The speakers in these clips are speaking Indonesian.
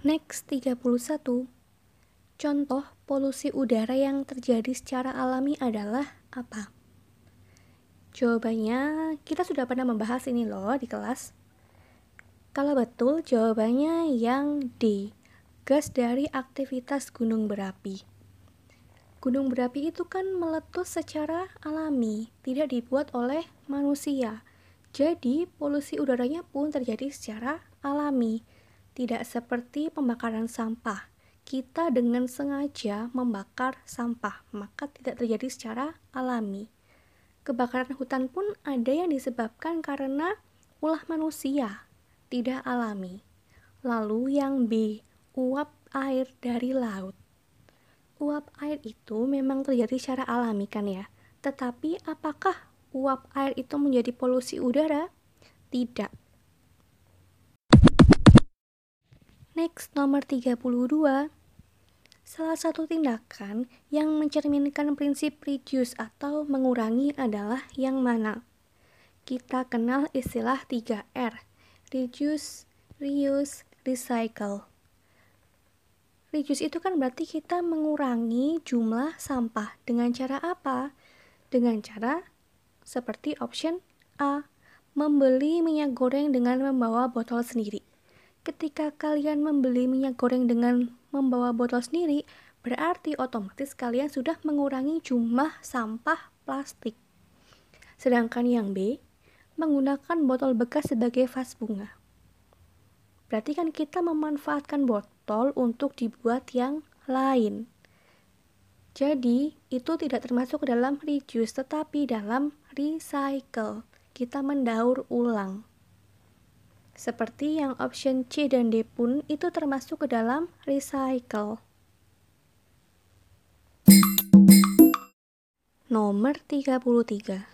Next 31. Contoh polusi udara yang terjadi secara alami adalah apa? Jawabannya, kita sudah pernah membahas ini loh di kelas. Kalau betul, jawabannya yang D. Gas dari aktivitas gunung berapi. Gunung berapi itu kan meletus secara alami, tidak dibuat oleh manusia. Jadi, polusi udaranya pun terjadi secara alami, tidak seperti pembakaran sampah. Kita dengan sengaja membakar sampah, maka tidak terjadi secara alami. Kebakaran hutan pun ada yang disebabkan karena ulah manusia, tidak alami. Lalu yang B, uap air dari laut uap air itu memang terjadi secara alami kan ya. Tetapi apakah uap air itu menjadi polusi udara? Tidak. Next, nomor 32. Salah satu tindakan yang mencerminkan prinsip reduce atau mengurangi adalah yang mana? Kita kenal istilah 3R. Reduce, reuse, recycle. Reduce itu kan berarti kita mengurangi jumlah sampah. Dengan cara apa? Dengan cara seperti option A, membeli minyak goreng dengan membawa botol sendiri. Ketika kalian membeli minyak goreng dengan membawa botol sendiri, berarti otomatis kalian sudah mengurangi jumlah sampah plastik. Sedangkan yang B, menggunakan botol bekas sebagai vas bunga. Berarti kan kita memanfaatkan botol untuk dibuat yang lain. Jadi, itu tidak termasuk dalam reduce, tetapi dalam recycle. Kita mendaur ulang. Seperti yang option C dan D pun itu termasuk ke dalam recycle. Nomor 33.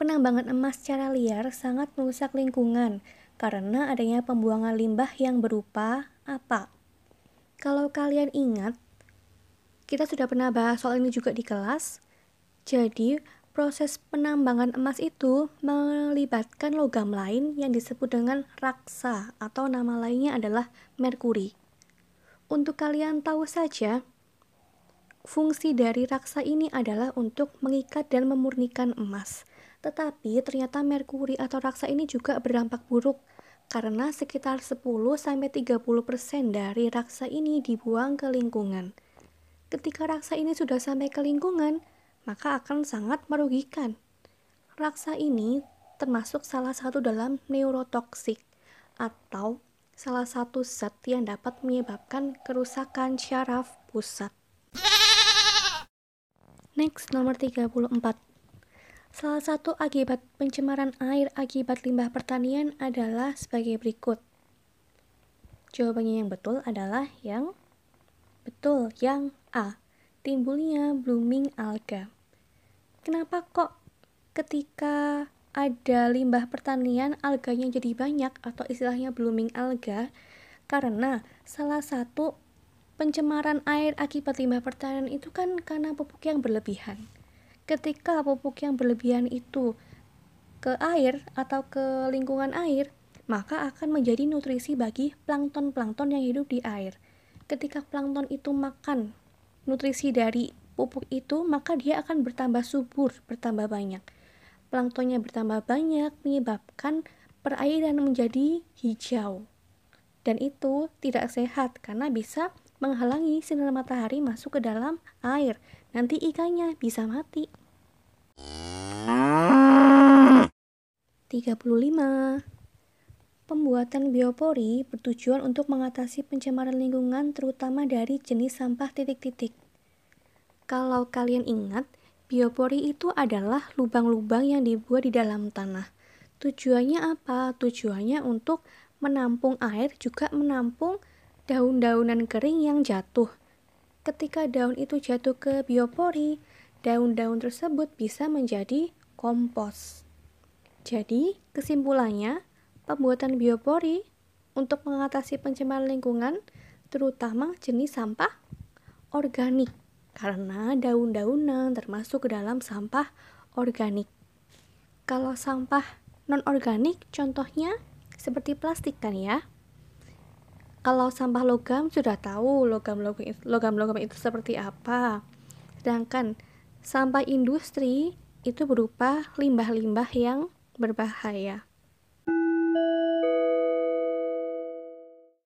Penambangan emas secara liar sangat merusak lingkungan karena adanya pembuangan limbah yang berupa apa? Kalau kalian ingat, kita sudah pernah bahas soal ini juga di kelas. Jadi, proses penambangan emas itu melibatkan logam lain yang disebut dengan raksa atau nama lainnya adalah merkuri. Untuk kalian tahu saja, fungsi dari raksa ini adalah untuk mengikat dan memurnikan emas. Tetapi ternyata merkuri atau raksa ini juga berdampak buruk karena sekitar 10-30% dari raksa ini dibuang ke lingkungan. Ketika raksa ini sudah sampai ke lingkungan, maka akan sangat merugikan. Raksa ini termasuk salah satu dalam neurotoksik atau salah satu zat yang dapat menyebabkan kerusakan syaraf pusat. Next, nomor 34. Salah satu akibat pencemaran air akibat limbah pertanian adalah sebagai berikut. Jawabannya yang betul adalah yang betul, yang A. Timbulnya blooming alga. Kenapa kok ketika ada limbah pertanian alganya jadi banyak atau istilahnya blooming alga? Karena salah satu pencemaran air akibat limbah pertanian itu kan karena pupuk yang berlebihan ketika pupuk yang berlebihan itu ke air atau ke lingkungan air, maka akan menjadi nutrisi bagi plankton-plankton yang hidup di air. Ketika plankton itu makan nutrisi dari pupuk itu, maka dia akan bertambah subur, bertambah banyak. Planktonnya bertambah banyak menyebabkan perairan menjadi hijau. Dan itu tidak sehat karena bisa menghalangi sinar matahari masuk ke dalam air. Nanti ikannya bisa mati. 35. Pembuatan biopori bertujuan untuk mengatasi pencemaran lingkungan terutama dari jenis sampah titik-titik. Kalau kalian ingat, biopori itu adalah lubang-lubang yang dibuat di dalam tanah. Tujuannya apa? Tujuannya untuk menampung air juga menampung daun-daunan kering yang jatuh. Ketika daun itu jatuh ke biopori, daun-daun tersebut bisa menjadi kompos. Jadi, kesimpulannya, pembuatan biopori untuk mengatasi pencemaran lingkungan, terutama jenis sampah organik, karena daun-daunan termasuk ke dalam sampah organik. Kalau sampah non-organik, contohnya seperti plastik kan ya? Kalau sampah logam sudah tahu logam-logam logam-logam itu seperti apa. Sedangkan sampah industri itu berupa limbah-limbah yang berbahaya.